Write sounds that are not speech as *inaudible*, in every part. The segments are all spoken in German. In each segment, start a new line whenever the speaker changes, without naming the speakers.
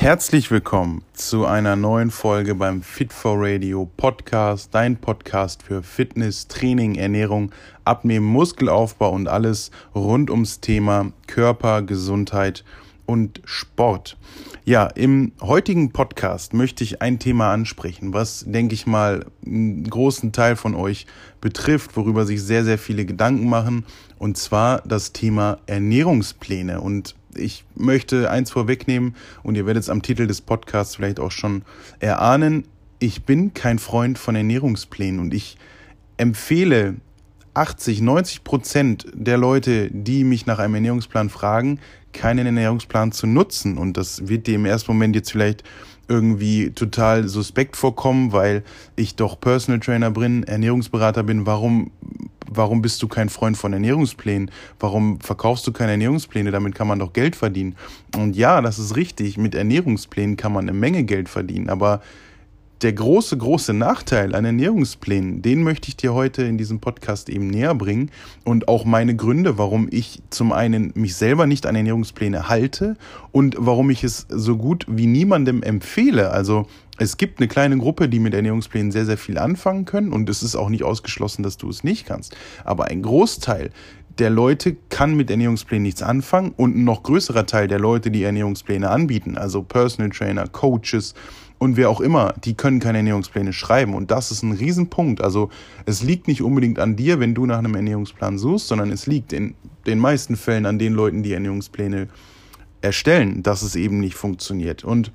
Herzlich willkommen zu einer neuen Folge beim Fit for Radio Podcast, dein Podcast für Fitness, Training, Ernährung, Abnehmen, Muskelaufbau und alles rund ums Thema Körper, Gesundheit und Sport. Ja, im heutigen Podcast möchte ich ein Thema ansprechen, was, denke ich mal, einen großen Teil von euch betrifft, worüber sich sehr, sehr viele Gedanken machen, und zwar das Thema Ernährungspläne. Und ich möchte eins vorwegnehmen und ihr werdet es am Titel des Podcasts vielleicht auch schon erahnen. Ich bin kein Freund von Ernährungsplänen und ich empfehle 80, 90 Prozent der Leute, die mich nach einem Ernährungsplan fragen, keinen Ernährungsplan zu nutzen. Und das wird dir im ersten Moment jetzt vielleicht irgendwie total suspekt vorkommen, weil ich doch Personal Trainer bin, Ernährungsberater bin. Warum warum bist du kein Freund von Ernährungsplänen? Warum verkaufst du keine Ernährungspläne? Damit kann man doch Geld verdienen. Und ja, das ist richtig. Mit Ernährungsplänen kann man eine Menge Geld verdienen. Aber der große, große Nachteil an Ernährungsplänen, den möchte ich dir heute in diesem Podcast eben näher bringen und auch meine Gründe, warum ich zum einen mich selber nicht an Ernährungspläne halte und warum ich es so gut wie niemandem empfehle. Also es gibt eine kleine Gruppe, die mit Ernährungsplänen sehr, sehr viel anfangen können und es ist auch nicht ausgeschlossen, dass du es nicht kannst. Aber ein Großteil der Leute kann mit Ernährungsplänen nichts anfangen und ein noch größerer Teil der Leute, die Ernährungspläne anbieten, also Personal Trainer, Coaches, und wer auch immer, die können keine Ernährungspläne schreiben. Und das ist ein Riesenpunkt. Also es liegt nicht unbedingt an dir, wenn du nach einem Ernährungsplan suchst, sondern es liegt in den meisten Fällen an den Leuten, die Ernährungspläne erstellen, dass es eben nicht funktioniert. Und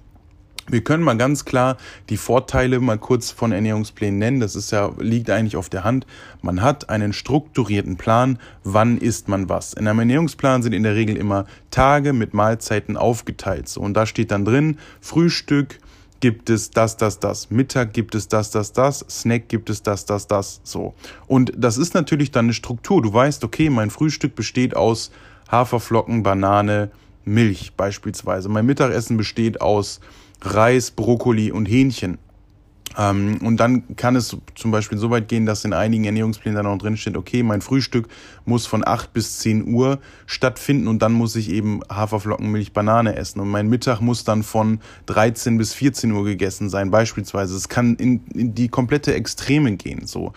wir können mal ganz klar die Vorteile mal kurz von Ernährungsplänen nennen. Das ist ja, liegt eigentlich auf der Hand. Man hat einen strukturierten Plan. Wann isst man was? In einem Ernährungsplan sind in der Regel immer Tage mit Mahlzeiten aufgeteilt. So, und da steht dann drin Frühstück, gibt es das, das, das. Mittag gibt es das, das, das. Snack gibt es das, das, das. So. Und das ist natürlich dann eine Struktur. Du weißt, okay, mein Frühstück besteht aus Haferflocken, Banane, Milch beispielsweise. Mein Mittagessen besteht aus Reis, Brokkoli und Hähnchen. Ähm, und dann kann es zum Beispiel so weit gehen, dass in einigen Ernährungsplänen dann auch drin steht, okay, mein Frühstück muss von 8 bis 10 Uhr stattfinden und dann muss ich eben Haferflocken, Milch, Banane essen. Und mein Mittag muss dann von 13 bis 14 Uhr gegessen sein, beispielsweise. Es kann in, in die komplette Extreme gehen, so.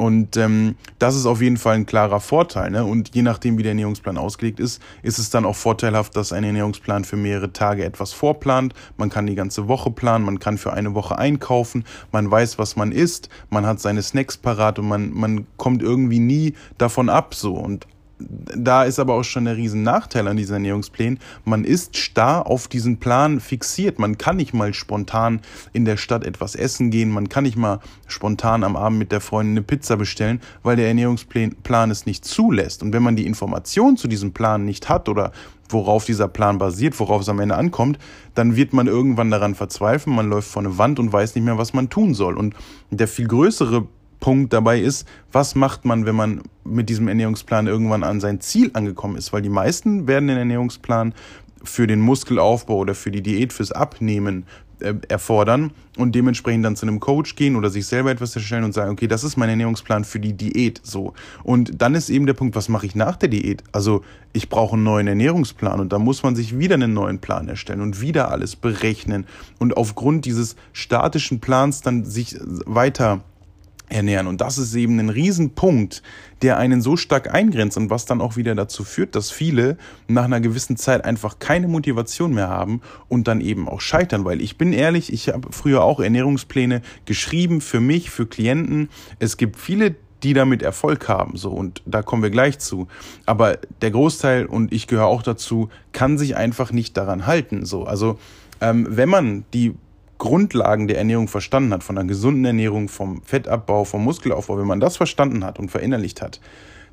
Und ähm, das ist auf jeden Fall ein klarer Vorteil. Ne? Und je nachdem, wie der Ernährungsplan ausgelegt ist, ist es dann auch vorteilhaft, dass ein Ernährungsplan für mehrere Tage etwas vorplant. Man kann die ganze Woche planen, man kann für eine Woche einkaufen, man weiß, was man isst, man hat seine Snacks parat und man, man kommt irgendwie nie davon ab. So. Und da ist aber auch schon der riesen Nachteil an diesen Ernährungsplänen. Man ist starr auf diesen Plan fixiert. Man kann nicht mal spontan in der Stadt etwas essen gehen. Man kann nicht mal spontan am Abend mit der Freundin eine Pizza bestellen, weil der Ernährungsplan es nicht zulässt. Und wenn man die Information zu diesem Plan nicht hat oder worauf dieser Plan basiert, worauf es am Ende ankommt, dann wird man irgendwann daran verzweifeln, man läuft vor eine Wand und weiß nicht mehr, was man tun soll. Und der viel größere Punkt dabei ist, was macht man, wenn man mit diesem Ernährungsplan irgendwann an sein Ziel angekommen ist? Weil die meisten werden den Ernährungsplan für den Muskelaufbau oder für die Diät, fürs Abnehmen äh, erfordern und dementsprechend dann zu einem Coach gehen oder sich selber etwas erstellen und sagen, okay, das ist mein Ernährungsplan für die Diät so. Und dann ist eben der Punkt, was mache ich nach der Diät? Also ich brauche einen neuen Ernährungsplan und da muss man sich wieder einen neuen Plan erstellen und wieder alles berechnen und aufgrund dieses statischen Plans dann sich weiter ernähren. Und das ist eben ein Riesenpunkt, der einen so stark eingrenzt und was dann auch wieder dazu führt, dass viele nach einer gewissen Zeit einfach keine Motivation mehr haben und dann eben auch scheitern. Weil ich bin ehrlich, ich habe früher auch Ernährungspläne geschrieben für mich, für Klienten. Es gibt viele, die damit Erfolg haben, so und da kommen wir gleich zu. Aber der Großteil und ich gehöre auch dazu, kann sich einfach nicht daran halten, so. Also ähm, wenn man die Grundlagen der Ernährung verstanden hat, von einer gesunden Ernährung, vom Fettabbau, vom Muskelaufbau, wenn man das verstanden hat und verinnerlicht hat,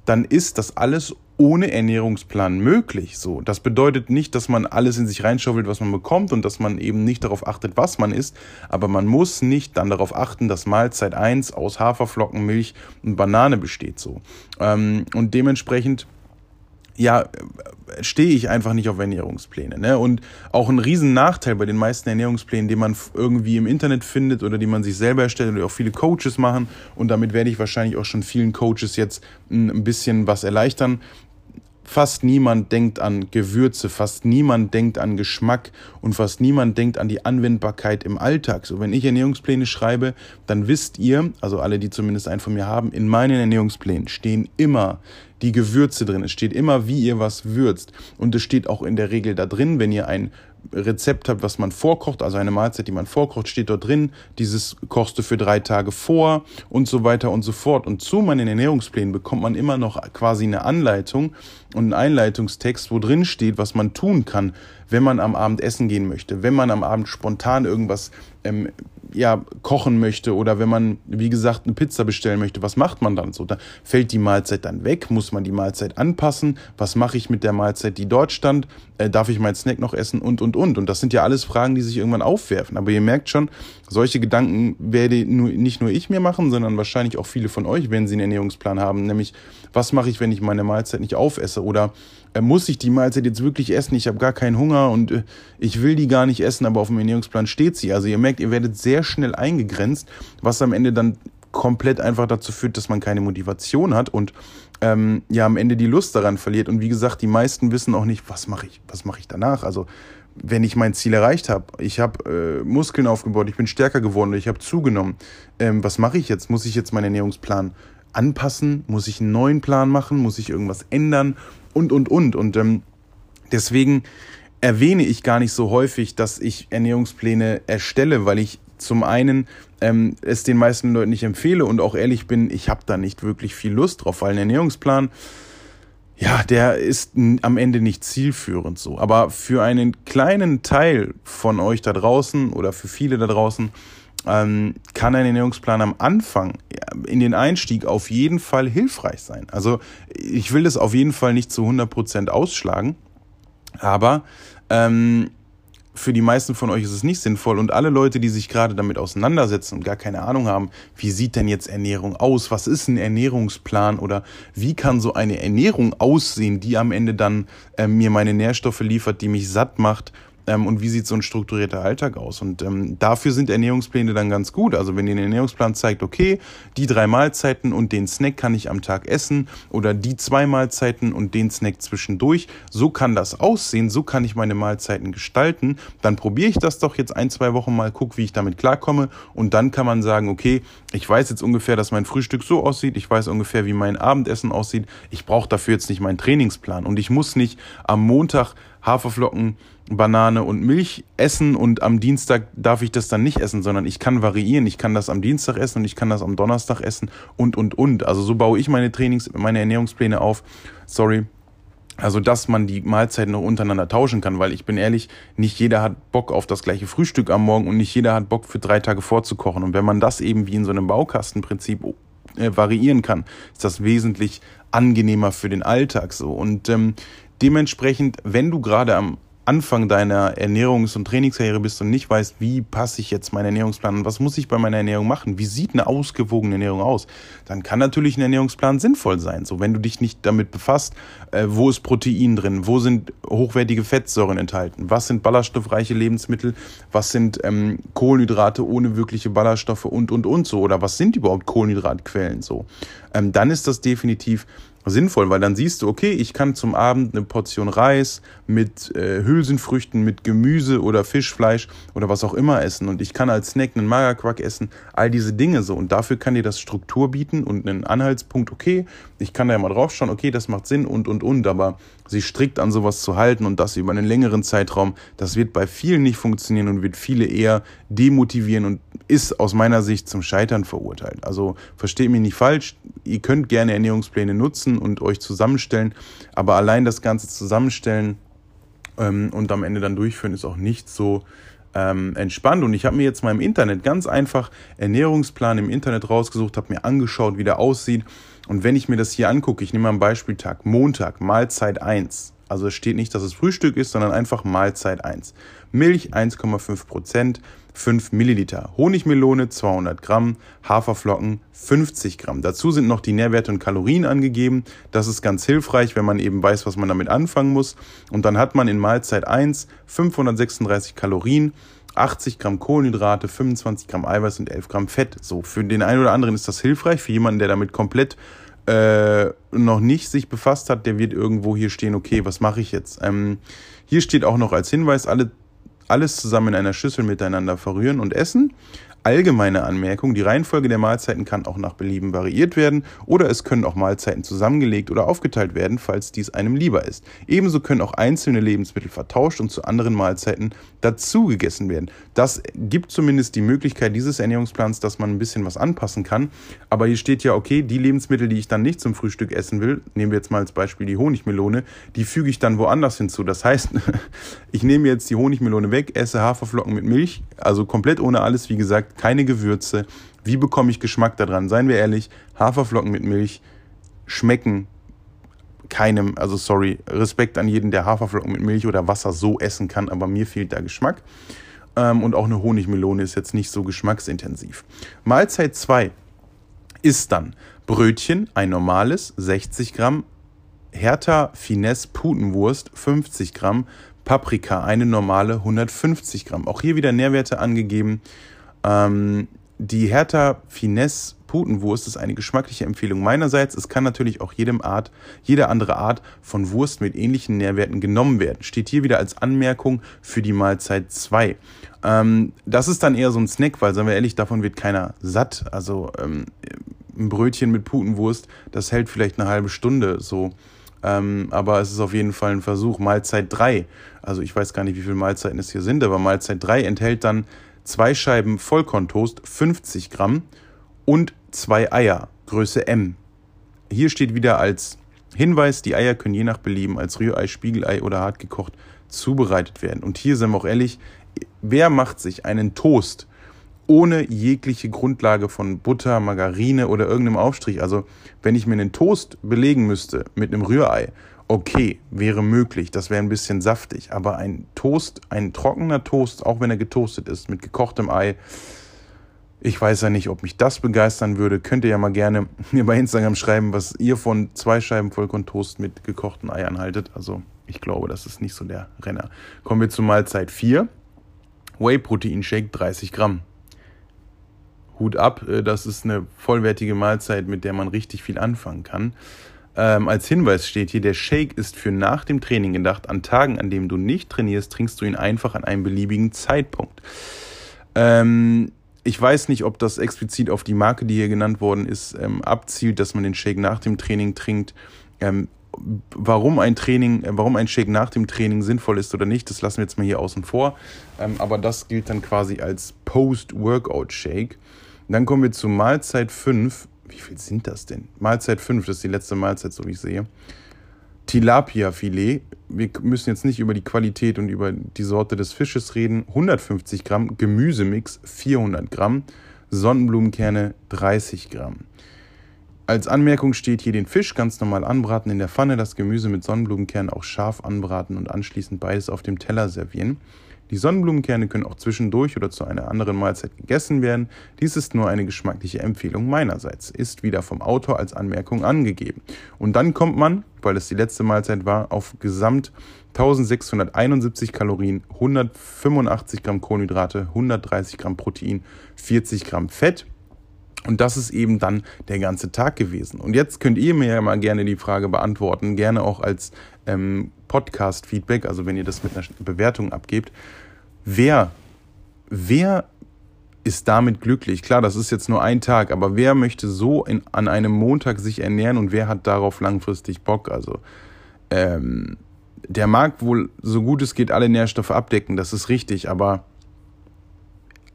dann ist das alles ohne Ernährungsplan möglich. So, das bedeutet nicht, dass man alles in sich reinschaufelt, was man bekommt und dass man eben nicht darauf achtet, was man isst, aber man muss nicht dann darauf achten, dass Mahlzeit 1 aus Haferflocken, Milch und Banane besteht. So ähm, und dementsprechend ja, stehe ich einfach nicht auf Ernährungspläne. Ne? Und auch ein riesen Nachteil bei den meisten Ernährungsplänen, die man irgendwie im Internet findet oder die man sich selber erstellt oder auch viele Coaches machen. Und damit werde ich wahrscheinlich auch schon vielen Coaches jetzt ein bisschen was erleichtern. fast niemand denkt an Gewürze, fast niemand denkt an Geschmack und fast niemand denkt an die Anwendbarkeit im Alltag. So, wenn ich Ernährungspläne schreibe, dann wisst ihr, also alle, die zumindest einen von mir haben, in meinen Ernährungsplänen stehen immer die Gewürze drin. Es steht immer, wie ihr was würzt. Und es steht auch in der Regel da drin, wenn ihr ein Rezept habt, was man vorkocht, also eine Mahlzeit, die man vorkocht, steht dort drin. Dieses kochst du für drei Tage vor und so weiter und so fort. Und zu meinen Ernährungsplänen bekommt man immer noch quasi eine Anleitung und einen Einleitungstext, wo drin steht, was man tun kann, wenn man am Abend essen gehen möchte, wenn man am Abend spontan irgendwas ähm, ja, kochen möchte oder wenn man, wie gesagt, eine Pizza bestellen möchte, was macht man dann so? Da fällt die Mahlzeit dann weg? Muss man die Mahlzeit anpassen? Was mache ich mit der Mahlzeit, die dort stand? Äh, darf ich meinen Snack noch essen? Und, und, und. Und das sind ja alles Fragen, die sich irgendwann aufwerfen. Aber ihr merkt schon, solche Gedanken werde nur, nicht nur ich mir machen, sondern wahrscheinlich auch viele von euch, wenn sie einen Ernährungsplan haben. Nämlich, was mache ich, wenn ich meine Mahlzeit nicht aufesse? Oder muss ich die Mahlzeit jetzt wirklich essen? Ich habe gar keinen Hunger und äh, ich will die gar nicht essen, aber auf dem Ernährungsplan steht sie. Also ihr merkt, ihr werdet sehr schnell eingegrenzt, was am Ende dann komplett einfach dazu führt, dass man keine Motivation hat und ähm, ja am Ende die Lust daran verliert. Und wie gesagt, die meisten wissen auch nicht, was mache ich, was mache ich danach. Also wenn ich mein Ziel erreicht habe, ich habe äh, Muskeln aufgebaut, ich bin stärker geworden, ich habe zugenommen. Ähm, was mache ich jetzt? Muss ich jetzt meinen Ernährungsplan anpassen? Muss ich einen neuen Plan machen? Muss ich irgendwas ändern? Und, und, und. Und ähm, deswegen erwähne ich gar nicht so häufig, dass ich Ernährungspläne erstelle, weil ich zum einen ähm, es den meisten Leuten nicht empfehle und auch ehrlich bin, ich habe da nicht wirklich viel Lust drauf, weil ein Ernährungsplan, ja, der ist am Ende nicht zielführend so. Aber für einen kleinen Teil von euch da draußen oder für viele da draußen ähm, kann ein Ernährungsplan am Anfang in den Einstieg auf jeden Fall hilfreich sein. Also ich will das auf jeden Fall nicht zu 100 Prozent ausschlagen, aber ähm, für die meisten von euch ist es nicht sinnvoll und alle Leute, die sich gerade damit auseinandersetzen und gar keine Ahnung haben, wie sieht denn jetzt Ernährung aus? Was ist ein Ernährungsplan oder wie kann so eine Ernährung aussehen, die am Ende dann äh, mir meine Nährstoffe liefert, die mich satt macht ähm, und wie sieht so ein strukturierter Alltag aus. Und ähm, dafür sind Ernährungspläne dann ganz gut. Also wenn ihr einen Ernährungsplan zeigt, okay, die drei Mahlzeiten und den Snack kann ich am Tag essen oder die zwei Mahlzeiten und den Snack zwischendurch, so kann das aussehen, so kann ich meine Mahlzeiten gestalten, dann probiere ich das doch jetzt ein, zwei Wochen mal, guck, wie ich damit klarkomme. Und dann kann man sagen, okay, ich weiß jetzt ungefähr, dass mein Frühstück so aussieht, ich weiß ungefähr, wie mein Abendessen aussieht, ich brauche dafür jetzt nicht meinen Trainingsplan. Und ich muss nicht am Montag Haferflocken, Banane und Milch essen und am Dienstag darf ich das dann nicht essen, sondern ich kann variieren. Ich kann das am Dienstag essen und ich kann das am Donnerstag essen und, und, und. Also so baue ich meine Trainings, meine Ernährungspläne auf. Sorry. Also, dass man die Mahlzeiten noch untereinander tauschen kann, weil ich bin ehrlich, nicht jeder hat Bock auf das gleiche Frühstück am Morgen und nicht jeder hat Bock für drei Tage vorzukochen. Und wenn man das eben wie in so einem Baukastenprinzip äh, variieren kann, ist das wesentlich angenehmer für den Alltag so. Und ähm, Dementsprechend, wenn du gerade am Anfang deiner Ernährungs- und Trainingskarriere bist und nicht weißt, wie passe ich jetzt meinen Ernährungsplan an, was muss ich bei meiner Ernährung machen, wie sieht eine ausgewogene Ernährung aus, dann kann natürlich ein Ernährungsplan sinnvoll sein. So, wenn du dich nicht damit befasst, äh, wo ist Protein drin, wo sind hochwertige Fettsäuren enthalten, was sind ballaststoffreiche Lebensmittel, was sind ähm, Kohlenhydrate ohne wirkliche Ballaststoffe und, und, und so, oder was sind überhaupt Kohlenhydratquellen so, ähm, dann ist das definitiv sinnvoll, weil dann siehst du, okay, ich kann zum Abend eine Portion Reis mit äh, Hülsenfrüchten, mit Gemüse oder Fischfleisch oder was auch immer essen. Und ich kann als Snack einen Magerquark essen, all diese Dinge so. Und dafür kann dir das Struktur bieten und einen Anhaltspunkt, okay, ich kann da ja mal drauf schauen, okay, das macht Sinn und und und, aber sich strikt an sowas zu halten und das über einen längeren Zeitraum, das wird bei vielen nicht funktionieren und wird viele eher demotivieren und ist aus meiner Sicht zum Scheitern verurteilt. Also versteht mich nicht falsch, ihr könnt gerne Ernährungspläne nutzen und euch zusammenstellen, aber allein das Ganze zusammenstellen ähm, und am Ende dann durchführen ist auch nicht so ähm, entspannt. Und ich habe mir jetzt mal im Internet ganz einfach Ernährungsplan im Internet rausgesucht, habe mir angeschaut, wie der aussieht. Und wenn ich mir das hier angucke, ich nehme mal einen Beispieltag, Montag, Mahlzeit 1. Also es steht nicht, dass es Frühstück ist, sondern einfach Mahlzeit 1. Milch 1,5 Prozent, 5 Milliliter. Honigmelone 200 Gramm, Haferflocken 50 Gramm. Dazu sind noch die Nährwerte und Kalorien angegeben. Das ist ganz hilfreich, wenn man eben weiß, was man damit anfangen muss. Und dann hat man in Mahlzeit 1 536 Kalorien, 80 Gramm Kohlenhydrate, 25 Gramm Eiweiß und 11 Gramm Fett. So, für den einen oder anderen ist das hilfreich. Für jemanden, der damit komplett äh, noch nicht sich befasst hat, der wird irgendwo hier stehen, okay, was mache ich jetzt? Ähm, hier steht auch noch als Hinweis, alle, alles zusammen in einer Schüssel miteinander verrühren und essen. Allgemeine Anmerkung, die Reihenfolge der Mahlzeiten kann auch nach Belieben variiert werden oder es können auch Mahlzeiten zusammengelegt oder aufgeteilt werden, falls dies einem lieber ist. Ebenso können auch einzelne Lebensmittel vertauscht und zu anderen Mahlzeiten dazu gegessen werden. Das gibt zumindest die Möglichkeit dieses Ernährungsplans, dass man ein bisschen was anpassen kann. Aber hier steht ja, okay, die Lebensmittel, die ich dann nicht zum Frühstück essen will, nehmen wir jetzt mal als Beispiel die Honigmelone, die füge ich dann woanders hinzu. Das heißt, *laughs* ich nehme jetzt die Honigmelone weg, esse Haferflocken mit Milch, also komplett ohne alles, wie gesagt, keine Gewürze. Wie bekomme ich Geschmack daran? Seien wir ehrlich, Haferflocken mit Milch schmecken keinem, also sorry, Respekt an jeden, der Haferflocken mit Milch oder Wasser so essen kann, aber mir fehlt da Geschmack. Ähm, und auch eine Honigmelone ist jetzt nicht so geschmacksintensiv. Mahlzeit 2 ist dann Brötchen, ein normales, 60 Gramm, Hertha Finesse Putenwurst, 50 Gramm, Paprika, eine normale, 150 Gramm. Auch hier wieder Nährwerte angegeben. Ähm, die Hertha Finesse Putenwurst ist eine geschmackliche Empfehlung meinerseits. Es kann natürlich auch jedem Art, jede andere Art von Wurst mit ähnlichen Nährwerten genommen werden. Steht hier wieder als Anmerkung für die Mahlzeit 2. Ähm, das ist dann eher so ein Snack, weil, sagen wir ehrlich, davon wird keiner satt. Also ähm, ein Brötchen mit Putenwurst, das hält vielleicht eine halbe Stunde so. Ähm, aber es ist auf jeden Fall ein Versuch. Mahlzeit 3, also ich weiß gar nicht, wie viele Mahlzeiten es hier sind, aber Mahlzeit 3 enthält dann zwei Scheiben Vollkorntoast, 50 Gramm und zwei Eier, Größe M. Hier steht wieder als Hinweis, die Eier können je nach Belieben als Rührei, Spiegelei oder hart gekocht zubereitet werden. Und hier sind wir auch ehrlich, wer macht sich einen Toast ohne jegliche Grundlage von Butter, Margarine oder irgendeinem Aufstrich? Also wenn ich mir einen Toast belegen müsste mit einem Rührei okay, wäre möglich, das wäre ein bisschen saftig, aber ein Toast, ein trockener Toast, auch wenn er getoastet ist, mit gekochtem Ei, ich weiß ja nicht, ob mich das begeistern würde. Könnt ihr ja mal gerne *laughs* mir bei Instagram schreiben, was ihr von zwei Scheiben Vollkorntoast mit gekochten Eiern haltet. Also ich glaube, das ist nicht so der Renner. Kommen wir zu Mahlzeit 4. Whey-Protein-Shake 30 Gramm. Hut ab, äh, das ist eine vollwertige Mahlzeit, mit der man richtig viel anfangen kann. Ähm, als Hinweis steht hier, der Shake ist für nach dem Training gedacht. An Tagen, an denen du nicht trainierst, trinkst du ihn einfach an einem beliebigen Zeitpunkt. Ähm, ich weiß nicht, ob das explizit auf die Marke, die hier genannt worden ist, ähm, abzielt, dass man den Shake nach dem Training trinkt. Ähm, warum ein Training, äh, warum ein Shake nach dem Training sinnvoll ist oder nicht, das lassen wir jetzt mal hier außen vor. Ähm, aber das gilt dann quasi als Post-Workout-Shake. Dann kommen wir zu Mahlzeit 5 wie viel sind das denn? Mahlzeit 5, das ist die letzte Mahlzeit, so wie ich sehe. Tilapia-Filet. Wir müssen jetzt nicht über die Qualität und über die Sorte des Fisches reden. 150 Gramm. Gemüsemix 400 Gramm. Sonnenblumenkerne 30 Gramm. Als Anmerkung steht hier den Fisch ganz normal anbraten in der Pfanne, das Gemüse mit Sonnenblumenkernen auch scharf anbraten und anschließend beides auf dem Teller servieren. Die Sonnenblumenkerne können auch zwischendurch oder zu einer anderen Mahlzeit gegessen werden. Dies ist nur eine geschmackliche Empfehlung meinerseits, ist wieder vom Autor als Anmerkung angegeben. Und dann kommt man, weil es die letzte Mahlzeit war, auf gesamt 1671 Kalorien, 185 Gramm Kohlenhydrate, 130 Gramm Protein, 40 Gramm Fett. Und das ist eben dann der ganze Tag gewesen. Und jetzt könnt ihr mir ja mal gerne die Frage beantworten, gerne auch als ähm, Podcast-Feedback, also wenn ihr das mit einer Bewertung abgebt. Wer, wer ist damit glücklich? Klar, das ist jetzt nur ein Tag, aber wer möchte so in, an einem Montag sich ernähren und wer hat darauf langfristig Bock? Also, ähm, der mag wohl so gut es geht alle Nährstoffe abdecken, das ist richtig, aber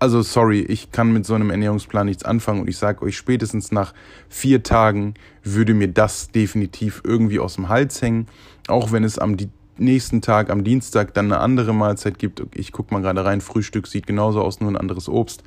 also sorry, ich kann mit so einem Ernährungsplan nichts anfangen und ich sage euch, spätestens nach vier Tagen würde mir das definitiv irgendwie aus dem Hals hängen, auch wenn es am nächsten Tag, am Dienstag, dann eine andere Mahlzeit gibt. Ich gucke mal gerade rein, Frühstück sieht genauso aus, nur ein anderes Obst.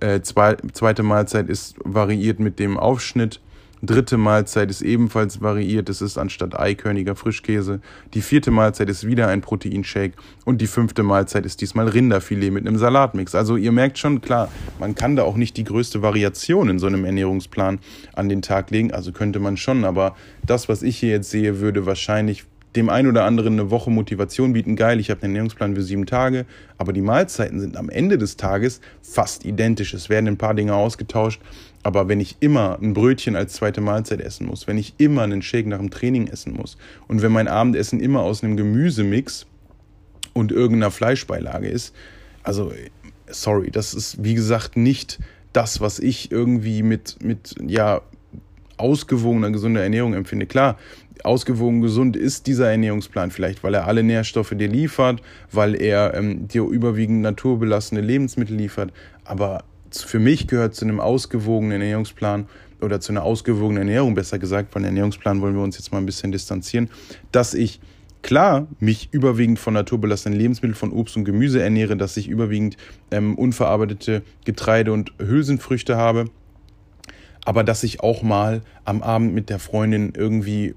Äh, zwei, zweite Mahlzeit ist variiert mit dem Aufschnitt. Dritte Mahlzeit ist ebenfalls variiert. Es ist anstatt Eikörniger Frischkäse. Die vierte Mahlzeit ist wieder ein Proteinshake. Und die fünfte Mahlzeit ist diesmal Rinderfilet mit einem Salatmix. Also ihr merkt schon, klar, man kann da auch nicht die größte Variation in so einem Ernährungsplan an den Tag legen. Also könnte man schon. Aber das, was ich hier jetzt sehe, würde wahrscheinlich dem einen oder anderen eine Woche Motivation bieten. Geil, ich habe einen Ernährungsplan für sieben Tage. Aber die Mahlzeiten sind am Ende des Tages fast identisch. Es werden ein paar Dinge ausgetauscht Aber wenn ich immer ein Brötchen als zweite Mahlzeit essen muss, wenn ich immer einen Shake nach dem Training essen muss und wenn mein Abendessen immer aus einem Gemüsemix und irgendeiner Fleischbeilage ist, also sorry, das ist wie gesagt nicht das, was ich irgendwie mit, mit ja, ausgewogener, gesunder Ernährung empfinde. Klar, ausgewogen gesund ist dieser Ernährungsplan vielleicht, weil er alle Nährstoffe dir liefert, weil er ähm, dir überwiegend naturbelassene Lebensmittel liefert. Aber für mich gehört zu einem ausgewogenen Ernährungsplan oder zu einer ausgewogenen Ernährung, besser gesagt, von Ernährungsplan wollen wir uns jetzt mal ein bisschen distanzieren, dass ich klar mich überwiegend von naturbelassenen Lebensmitteln, von Obst und Gemüse ernähre, dass ich überwiegend ähm, unverarbeitete Getreide und Hülsenfrüchte habe, aber dass ich auch mal am Abend mit der Freundin irgendwie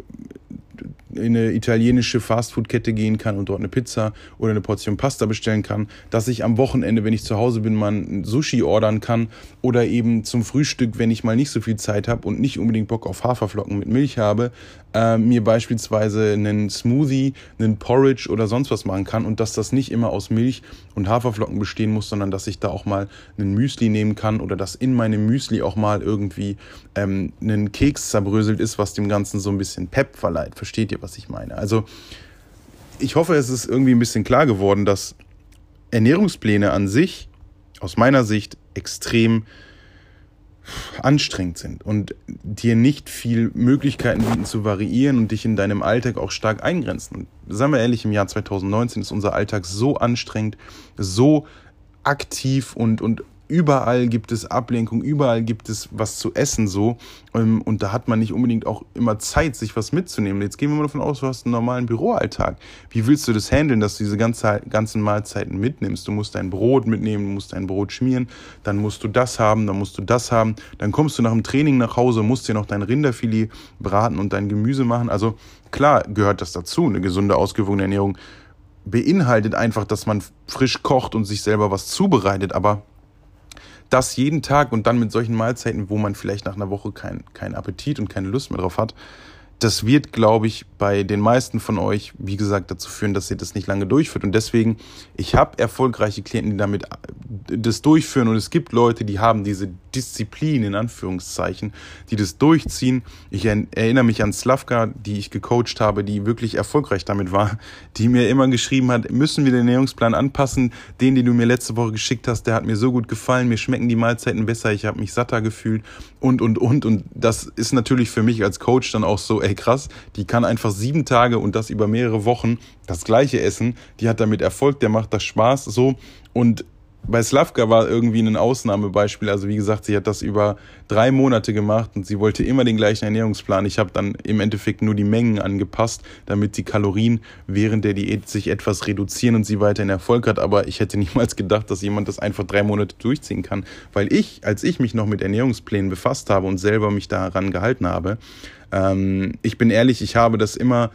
in eine italienische Fastfood-Kette gehen kann und dort eine Pizza oder eine Portion Pasta bestellen kann, dass ich am Wochenende, wenn ich zu Hause bin, mal ein Sushi ordern kann oder eben zum Frühstück, wenn ich mal nicht so viel Zeit habe und nicht unbedingt Bock auf Haferflocken mit Milch habe, äh, mir beispielsweise einen Smoothie, einen Porridge oder sonst was machen kann und dass das nicht immer aus Milch und Haferflocken bestehen muss, sondern dass ich da auch mal einen Müsli nehmen kann oder dass in meinem Müsli auch mal irgendwie ähm, ein Keks zerbröselt ist, was dem Ganzen so ein bisschen Pep verleiht. Versteht ihr, was ich meine? Also ich hoffe, es ist irgendwie ein bisschen klar geworden, dass Ernährungspläne an sich aus meiner Sicht extrem anstrengend sind und dir nicht viel Möglichkeiten bieten zu variieren und dich in deinem Alltag auch stark eingrenzen. Sagen wir ehrlich, im Jahr 2019 ist unser Alltag so anstrengend, so aktiv und, und überall gibt es Ablenkung, überall gibt es was zu essen so. Ähm, und da hat man nicht unbedingt auch immer Zeit, sich was mitzunehmen. Jetzt gehen wir mal davon aus, du hast einen normalen Büroalltag. Wie willst du das handeln, dass du diese ganze, ganzen Mahlzeiten mitnimmst? Du musst dein Brot mitnehmen, du musst dein Brot schmieren, dann musst du das haben, dann musst du das haben. Dann kommst du nach dem Training nach Hause, musst dir noch dein Rinderfilet braten und dein Gemüse machen. Also klar gehört das dazu, eine gesunde, ausgewogene Ernährung beinhaltet einfach, dass man frisch kocht und sich selber was zubereitet, aber das jeden Tag und dann mit solchen Mahlzeiten, wo man vielleicht nach einer Woche keinen kein Appetit und keine Lust mehr drauf hat, das wird, glaube ich, bei den meisten von euch, wie gesagt, dazu führen, dass ihr das nicht lange durchführt. Und deswegen, ich habe erfolgreiche Klienten, die damit äh, das durchführen. Und es gibt Leute, die haben diese Disziplin, in Anführungszeichen, die das durchziehen. Ich erinnere mich an Slavka, die ich gecoacht habe, die wirklich erfolgreich damit war, die mir immer geschrieben hat, müssen wir den Ernährungsplan anpassen. Den, den du mir letzte Woche geschickt hast, der hat mir so gut gefallen. Mir schmecken die Mahlzeiten besser. Ich habe mich satter gefühlt und, und, und. Und das ist natürlich für mich als Coach dann auch so, ey krass, die kann einfach sieben Tage und das über mehrere Wochen das gleiche essen. Die hat damit Erfolg, der macht das Spaß so. Und bei Slavka war irgendwie ein Ausnahmebeispiel. Also wie gesagt, sie hat das über drei Monate gemacht und sie wollte immer den gleichen Ernährungsplan. Ich habe dann im Endeffekt nur die Mengen angepasst, damit die Kalorien während der Diät sich etwas reduzieren und sie weiterhin Erfolg hat. Aber ich hätte *laughs* niemals gedacht, dass jemand das einfach drei Monate durchziehen kann. Weil ich, als ich mich noch mit Ernährungsplänen befasst habe und selber mich daran gehalten habe, ähm, ich bin ehrlich, ich habe das immer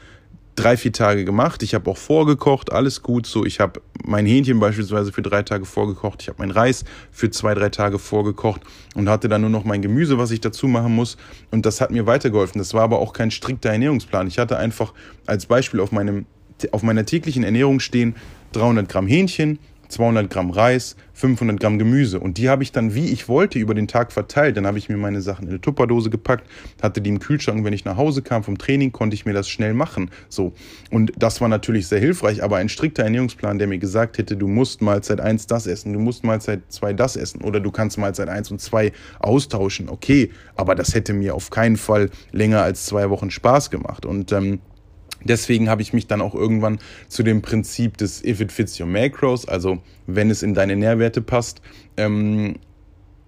drei, vier Tage gemacht. Ich habe auch vorgekocht, alles gut so. Ich habe mein Hähnchen beispielsweise für drei Tage vorgekocht. Ich habe meinen Reis für zwei, drei Tage vorgekocht und hatte dann nur noch mein Gemüse, was ich dazu machen muss. Und das hat mir weitergeholfen. Das war aber auch kein strikter Ernährungsplan. Ich hatte einfach als Beispiel auf, meinem, auf meiner täglichen Ernährung stehen 300 Gramm Hähnchen, 200 Gramm Reis, 500 Gramm Gemüse. Und die habe ich dann, wie ich wollte, über den Tag verteilt. Dann habe ich mir meine Sachen in eine Tupperdose gepackt, hatte die im Kühlschrank. Wenn ich nach Hause kam vom Training, konnte ich mir das schnell machen. So. Und das war natürlich sehr hilfreich, aber ein strikter Ernährungsplan, der mir gesagt hätte, du musst Mahlzeit 1 das essen, du musst Mahlzeit 2 das essen oder du kannst Mahlzeit 1 und 2 austauschen. Okay, aber das hätte mir auf keinen Fall länger als zwei Wochen Spaß gemacht. Und ähm, Deswegen habe ich mich dann auch irgendwann zu dem Prinzip des If it fits your macros, also wenn es in deine Nährwerte passt, ähm,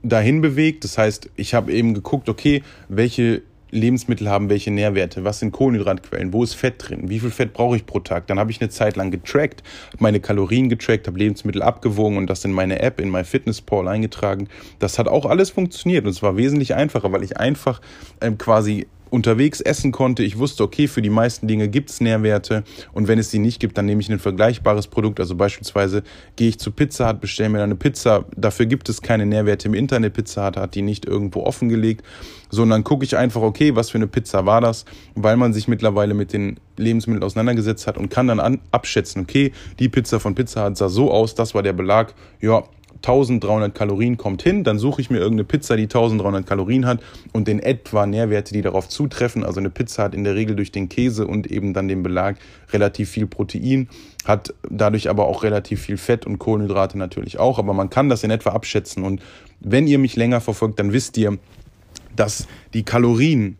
dahin bewegt. Das heißt, ich habe eben geguckt, okay, welche Lebensmittel haben welche Nährwerte, was sind Kohlenhydratquellen, wo ist Fett drin, wie viel Fett brauche ich pro Tag. Dann habe ich eine Zeit lang getrackt, meine Kalorien getrackt, habe Lebensmittel abgewogen und das in meine App, in MyFitnessPal eingetragen. Das hat auch alles funktioniert und es war wesentlich einfacher, weil ich einfach ähm, quasi unterwegs essen konnte. Ich wusste, okay, für die meisten Dinge gibt es Nährwerte und wenn es sie nicht gibt, dann nehme ich ein vergleichbares Produkt. Also beispielsweise gehe ich zu Pizza Hut, bestelle mir eine Pizza. Dafür gibt es keine Nährwerte im Internet. Pizza Hut hat die nicht irgendwo offengelegt, sondern gucke ich einfach, okay, was für eine Pizza war das, weil man sich mittlerweile mit den Lebensmitteln auseinandergesetzt hat und kann dann an, abschätzen, okay, die Pizza von Pizza Hut sah so aus, das war der Belag, ja, 1300 Kalorien kommt hin, dann suche ich mir irgendeine Pizza, die 1300 Kalorien hat und in etwa Nährwerte, die darauf zutreffen. Also eine Pizza hat in der Regel durch den Käse und eben dann den Belag relativ viel Protein, hat dadurch aber auch relativ viel Fett und Kohlenhydrate natürlich auch, aber man kann das in etwa abschätzen und wenn ihr mich länger verfolgt, dann wisst ihr, dass die Kalorien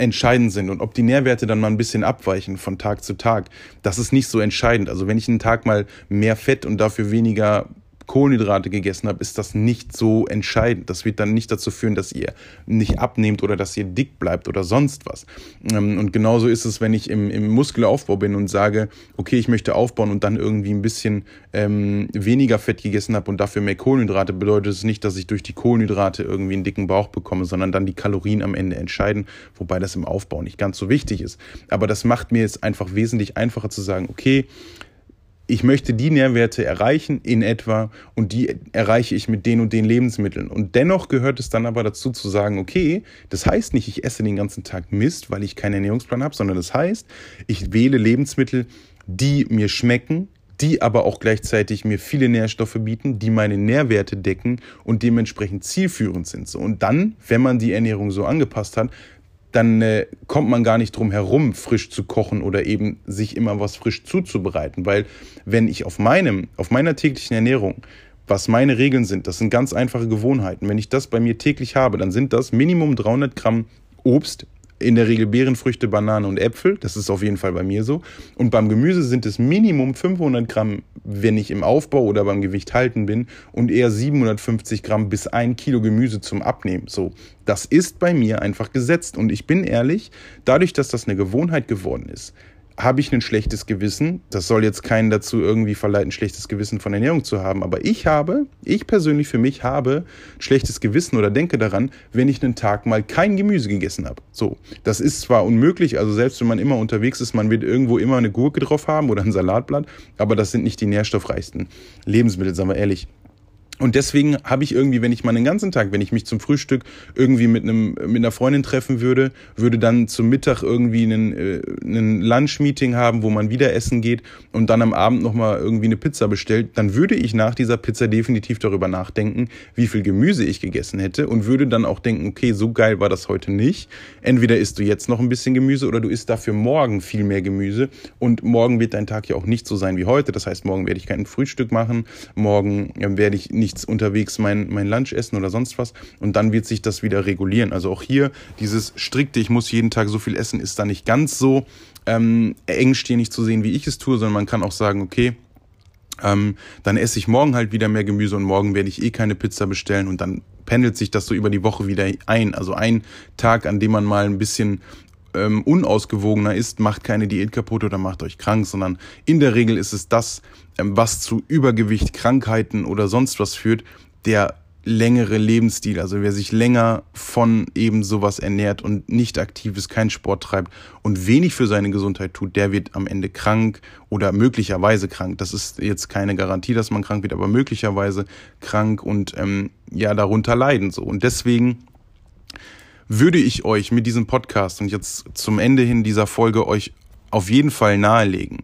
entscheidend sind und ob die Nährwerte dann mal ein bisschen abweichen von Tag zu Tag, das ist nicht so entscheidend. Also wenn ich einen Tag mal mehr Fett und dafür weniger Kohlenhydrate gegessen habt, ist das nicht so entscheidend. Das wird dann nicht dazu führen, dass ihr nicht abnehmt oder dass ihr dick bleibt oder sonst was. Ähm, und genauso ist es, wenn ich im, im Muskelaufbau bin und sage, okay, ich möchte aufbauen und dann irgendwie ein bisschen ähm, weniger Fett gegessen habe und dafür mehr Kohlenhydrate, bedeutet es nicht, dass ich durch die Kohlenhydrate irgendwie einen dicken Bauch bekomme, sondern dann die Kalorien am Ende entscheiden, wobei das im Aufbau nicht ganz so wichtig ist. Aber das macht mir jetzt einfach wesentlich einfacher zu sagen, okay, ich möchte die Nährwerte erreichen in etwa und die erreiche ich mit den und den Lebensmitteln. Und dennoch gehört es dann aber dazu zu sagen, okay, das heißt nicht, ich esse den ganzen Tag Mist, weil ich keinen Ernährungsplan habe, sondern das heißt, ich wähle Lebensmittel, die mir schmecken, die aber auch gleichzeitig mir viele Nährstoffe bieten, die meine Nährwerte decken und dementsprechend zielführend sind. Und dann, wenn man die Ernährung so angepasst hat, dann äh, kommt man gar nicht drum herum, frisch zu kochen oder eben sich immer was frisch zuzubereiten. Weil wenn ich auf meinem, auf meiner täglichen Ernährung, was meine Regeln sind, das sind ganz einfache Gewohnheiten. Wenn ich das bei mir täglich habe, dann sind das Minimum 300 Gramm Obst, in der Regel Beerenfrüchte, Bananen und Äpfel. Das ist auf jeden Fall bei mir so. Und beim Gemüse sind es Minimum 500 Gramm, wenn ich im Aufbau oder beim Gewicht halten bin, und eher 750 Gramm bis ein Kilo Gemüse zum Abnehmen. So, das ist bei mir einfach gesetzt. Und ich bin ehrlich, dadurch, dass das eine Gewohnheit geworden ist, habe ich ein schlechtes Gewissen. Das soll jetzt keinen dazu irgendwie verleiten, schlechtes Gewissen von Ernährung zu haben. Aber ich habe, ich persönlich für mich habe schlechtes Gewissen oder denke daran, wenn ich einen Tag mal kein Gemüse gegessen habe. So, das ist zwar unmöglich, also selbst wenn man immer unterwegs ist, man wird irgendwo immer eine Gurke drauf haben oder ein Salatblatt, aber das sind nicht die nährstoffreichsten Lebensmittel, sagen wir ehrlich. Und deswegen habe ich irgendwie, wenn ich mal einen ganzen Tag, wenn ich mich zum Frühstück irgendwie mit einem mit einer Freundin treffen würde, würde dann zum Mittag irgendwie einen, äh, einen Lunch-Meeting haben, wo man wieder essen geht und dann am Abend nochmal irgendwie eine Pizza bestellt, dann würde ich nach dieser Pizza definitiv darüber nachdenken, wie viel Gemüse ich gegessen hätte und würde dann auch denken, okay, so geil war das heute nicht. Entweder isst du jetzt noch ein bisschen Gemüse oder du isst dafür morgen viel mehr Gemüse und morgen wird dein Tag ja auch nicht so sein wie heute. Das heißt, morgen werde ich kein Frühstück machen, morgen äh, werde ich nicht nichts unterwegs mein, mein Lunch essen oder sonst was. Und dann wird sich das wieder regulieren. Also auch hier dieses strikte, ich muss jeden Tag so viel essen, ist da nicht ganz so ähm, engstirnig zu sehen, wie ich es tue, sondern man kann auch sagen, okay, ähm, dann esse ich morgen halt wieder mehr Gemüse und morgen werde ich eh keine Pizza bestellen und dann pendelt sich das so über die Woche wieder ein. Also ein Tag, an dem man mal ein bisschen ähm, unausgewogener ist, macht keine Diät kaputt oder macht euch krank, sondern in der Regel ist es das, ähm, was zu Übergewicht, Krankheiten oder sonst was führt, der längere Lebensstil, also wer sich länger von eben sowas ernährt und nicht aktiv ist, keinen Sport treibt und wenig für seine Gesundheit tut, der wird am Ende krank oder möglicherweise krank. Das ist jetzt keine Garantie, dass man krank wird, aber möglicherweise krank und ähm, ja darunter leiden so. Und deswegen würde ich euch mit diesem Podcast und jetzt zum Ende hin dieser Folge euch auf jeden Fall nahelegen.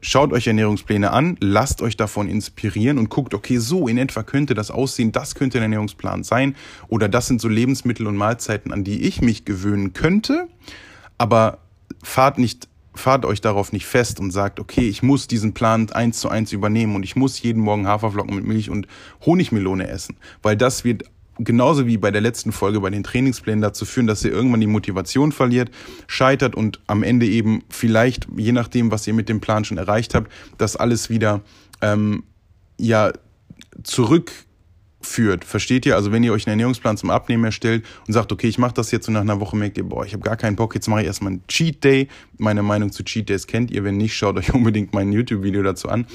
Schaut euch Ernährungspläne an, lasst euch davon inspirieren und guckt, okay, so in etwa könnte das aussehen, das könnte ein Ernährungsplan sein oder das sind so Lebensmittel und Mahlzeiten, an die ich mich gewöhnen könnte, aber fahrt nicht fahrt euch darauf nicht fest und sagt, okay, ich muss diesen Plan eins zu eins übernehmen und ich muss jeden Morgen Haferflocken mit Milch und Honigmelone essen, weil das wird genauso wie bei der letzten Folge bei den Trainingsplänen dazu führen, dass ihr irgendwann die Motivation verliert, scheitert und am Ende eben vielleicht, je nachdem, was ihr mit dem Plan schon erreicht habt, das alles wieder ähm, ja zurückführt. Versteht ihr? Also wenn ihr euch einen Ernährungsplan zum Abnehmen erstellt und sagt, okay, ich mache das jetzt und nach einer Woche merkt ihr, boah, ich habe gar keinen Bock, jetzt mache ich erstmal einen Cheat Day. Meine Meinung zu Cheat Days kennt ihr, wenn nicht, schaut euch *laughs* unbedingt mein YouTube-Video dazu an.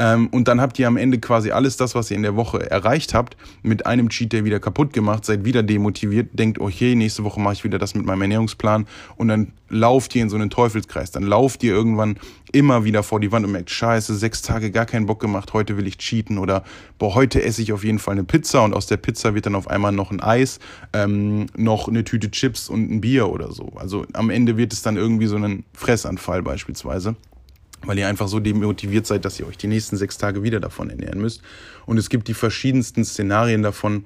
Ähm, und dann habt ihr am Ende quasi alles das, was ihr in der Woche erreicht habt, mit einem Cheat Day wieder kaputt gemacht, seid wieder demotiviert, denkt, okay, nächste Woche mache ich wieder das mit meinem Ernährungsplan und dann lauft ihr in so einen Teufelskreis. Dann lauft ihr irgendwann immer wieder vor die Wand und merkt, scheiße, sechs Tage gar keinen Bock gemacht, heute will ich cheaten oder boah, heute esse ich auf jeden Fall eine Pizza und aus der Pizza wird dann auf einmal noch ein Eis, ähm, noch eine Tüte Chips und ein Bier oder so. Also am Ende wird es dann irgendwie so ein Fressanfall beispielsweise. Weil ihr einfach so demotiviert seid, dass ihr euch die nächsten sechs Tage wieder davon ernähren müsst. Und es gibt die verschiedensten Szenarien davon.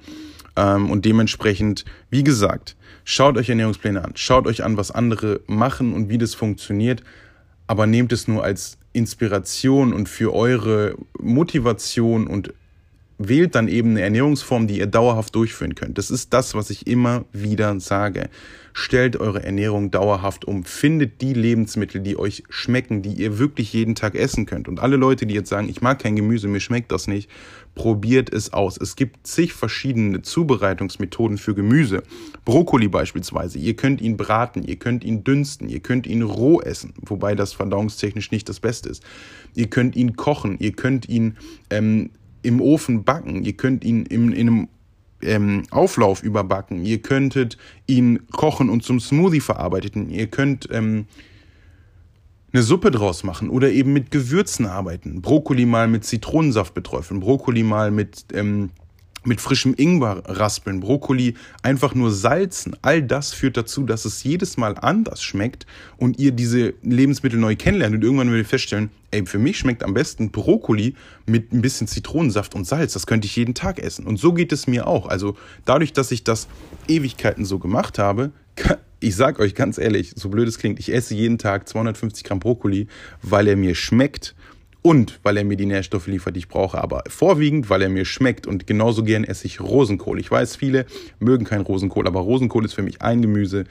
Ähm, und dementsprechend, wie gesagt, schaut euch Ernährungspläne an, schaut euch an, was andere machen und wie das funktioniert, aber nehmt es nur als Inspiration und für eure Motivation und wählt dann eben eine Ernährungsform, die ihr dauerhaft durchführen könnt. Das ist das, was ich immer wieder sage. Stellt eure Ernährung dauerhaft um. Findet die Lebensmittel, die euch schmecken, die ihr wirklich jeden Tag essen könnt. Und alle Leute, die jetzt sagen, ich mag kein Gemüse, mir schmeckt das nicht, probiert es aus. Es gibt zig verschiedene Zubereitungsmethoden für Gemüse. Brokkoli beispielsweise. Ihr könnt ihn braten, ihr könnt ihn dünsten, ihr könnt ihn roh essen, wobei das verdauungstechnisch nicht das Beste ist. Ihr könnt ihn kochen, ihr könnt ihn ähm, im Ofen backen, ihr könnt ihn in, in einem ähm, Auflauf überbacken, ihr könntet ihn kochen und zum Smoothie verarbeiten, ihr könnt ähm, eine Suppe draus machen oder eben mit Gewürzen arbeiten. Brokkoli mal mit Zitronensaft beträufeln, Brokkoli mal mit ähm, mit frischem Ingwer raspeln, Brokkoli einfach nur salzen. All das führt dazu, dass es jedes Mal anders schmeckt und ihr diese Lebensmittel neu kennenlernt und irgendwann werdet ihr feststellen, ey, für mich schmeckt am besten Brokkoli mit ein bisschen Zitronensaft und Salz. Das könnte ich jeden Tag essen. Und so geht es mir auch. Also dadurch, dass ich das Ewigkeiten so gemacht habe, ich sag euch ganz ehrlich, so blöd es klingt, ich esse jeden Tag 250 Gramm Brokkoli, weil er mir schmeckt und weil er mir die Nährstoffe liefert, die ich brauche, aber vorwiegend, weil er mir schmeckt und genauso gern esse ich Rosenkohl. Ich weiß, viele mögen keinen Rosenkohl, aber Rosenkohl ist für mich ein Gemüse,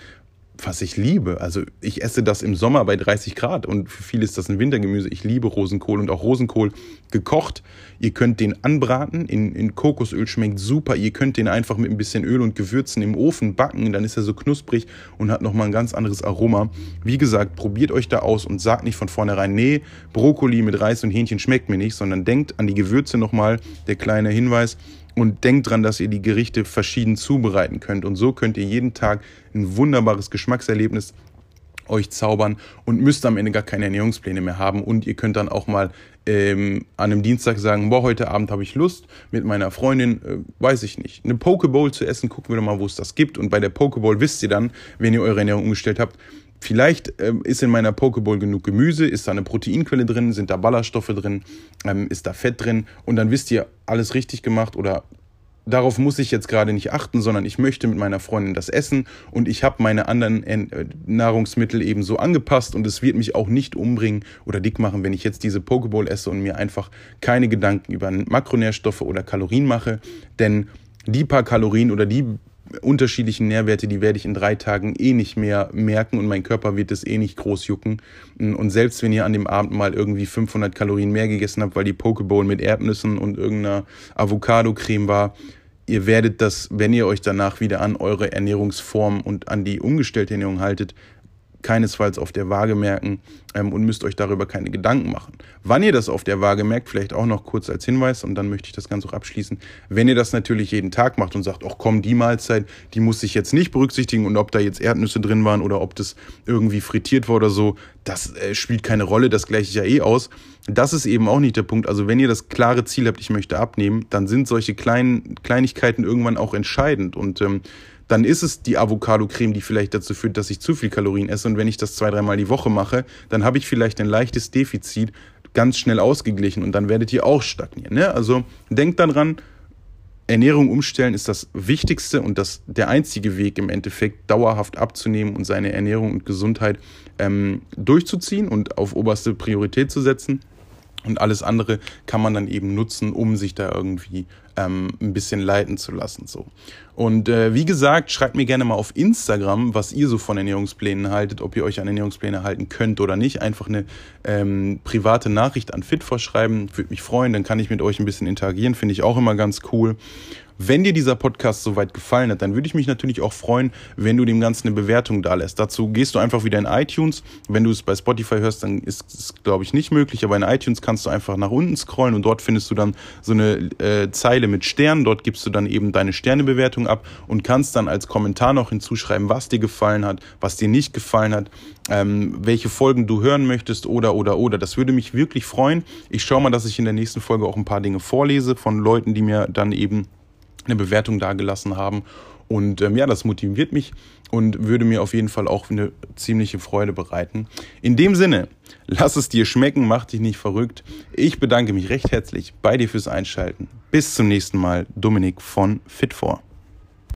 was ich liebe. Also ich esse das im Sommer bei 30 Grad und für viele ist das ein Wintergemüse. Ich liebe Rosenkohl und auch Rosenkohl gekocht. Ihr könnt den anbraten, in, in Kokosöl schmeckt super. Ihr könnt den einfach mit ein bisschen Öl und Gewürzen im Ofen backen, dann ist er so knusprig und hat nochmal ein ganz anderes Aroma. Wie gesagt, probiert euch da aus und sagt nicht von vornherein, nee, Brokkoli mit Reis und Hähnchen schmeckt mir nicht, sondern denkt an die Gewürze nochmal, der kleine Hinweis und denkt dran, dass ihr die Gerichte verschieden zubereiten könnt. Und so könnt ihr jeden Tag ein wunderbares Geschmackserlebnis euch zaubern und müsst am Ende gar keine Ernährungspläne mehr haben. Und ihr könnt dann auch mal ähm, an einem Dienstag sagen, boah, heute Abend habe ich Lust mit meiner Freundin, äh, weiß ich nicht, eine Pokeball zu essen, gucken wir doch mal, wo es das gibt. Und bei der Pokeball wisst ihr dann, wenn ihr eure Ernährung umgestellt habt, Vielleicht ähm, ist in meiner Pokeball genug Gemüse, ist da eine Proteinquelle drin, sind da Ballaststoffe drin, ähm, ist da Fett drin und dann wisst ihr, alles richtig gemacht oder darauf muss ich jetzt gerade nicht achten, sondern ich möchte mit meiner Freundin das essen und ich habe meine anderen äh, Nahrungsmittel eben so angepasst und es wird mich auch nicht umbringen oder dick machen, wenn ich jetzt diese Pokeball esse und mir einfach keine Gedanken über Makronährstoffe oder Kalorien mache, denn die paar Kalorien oder die unterschiedlichen Nährwerte, die werde ich in drei Tagen eh nicht mehr merken und mein Körper wird es eh nicht groß jucken. Und selbst wenn ihr an dem Abend mal irgendwie 500 Kalorien mehr gegessen habt, weil die Pokeball mit Erdnüssen und irgendeiner Avocado-Creme war, ihr werdet das, wenn ihr euch danach wieder an eure Ernährungsform und an die umgestellte Ernährung haltet, keinesfalls auf der Waage merken ähm, und müsst euch darüber keine Gedanken machen. Wann ihr das auf der Waage merkt, vielleicht auch noch kurz als Hinweis und dann möchte ich das Ganze auch abschließen. Wenn ihr das natürlich jeden Tag macht und sagt, ach komm, die Mahlzeit, die muss ich jetzt nicht berücksichtigen und ob da jetzt Erdnüsse drin waren oder ob das irgendwie frittiert war oder so, das äh, spielt keine Rolle, das gleiche ich ja eh aus. Das ist eben auch nicht der Punkt. Also wenn ihr das klare Ziel habt, ich möchte abnehmen, dann sind solche kleinen Kleinigkeiten irgendwann auch entscheidend und ähm, dann ist es die Avocado-Creme, die vielleicht dazu führt, dass ich zu viel Kalorien esse. Und wenn ich das zwei, dreimal die Woche mache, dann habe ich vielleicht ein leichtes Defizit ganz schnell ausgeglichen und dann werdet ihr auch stagnieren. Ne? Also denkt daran, Ernährung umstellen ist das Wichtigste und das, der einzige Weg im Endeffekt, dauerhaft abzunehmen und seine Ernährung und Gesundheit ähm, durchzuziehen und auf oberste Priorität zu setzen. Und alles andere kann man dann eben nutzen, um sich da irgendwie ähm, ein bisschen leiten zu lassen. So. Und äh, wie gesagt, schreibt mir gerne mal auf Instagram, was ihr so von Ernährungsplänen haltet, ob ihr euch an Ernährungspläne halten könnt oder nicht. Einfach eine ähm, private Nachricht an Fitfor schreiben, würde mich freuen, dann kann ich mit euch ein bisschen interagieren, finde ich auch immer ganz cool. Wenn dir dieser Podcast soweit gefallen hat, dann würde ich mich natürlich auch freuen, wenn du dem Ganzen eine Bewertung da lässt. Dazu gehst du einfach wieder in iTunes. Wenn du es bei Spotify hörst, dann ist es, glaube ich, nicht möglich. Aber in iTunes kannst du einfach nach unten scrollen und dort findest du dann so eine äh, Zeile mit Sternen. Dort gibst du dann eben deine Sternebewertung ab und kannst dann als Kommentar noch hinzuschreiben, was dir gefallen hat, was dir nicht gefallen hat, ähm, welche Folgen du hören möchtest oder, oder, oder. Das würde mich wirklich freuen. Ich schaue mal, dass ich in der nächsten Folge auch ein paar Dinge vorlese von Leuten, die mir dann eben eine Bewertung dagelassen haben. Und ähm, ja, das motiviert mich. und würde mir auf jeden Fall auch eine ziemliche Freude bereiten. In dem Sinne, lass es dir schmecken, mach dich nicht verrückt. Ich bedanke mich recht herzlich bei dir fürs Einschalten. Bis zum nächsten Mal, Dominik von Fit4.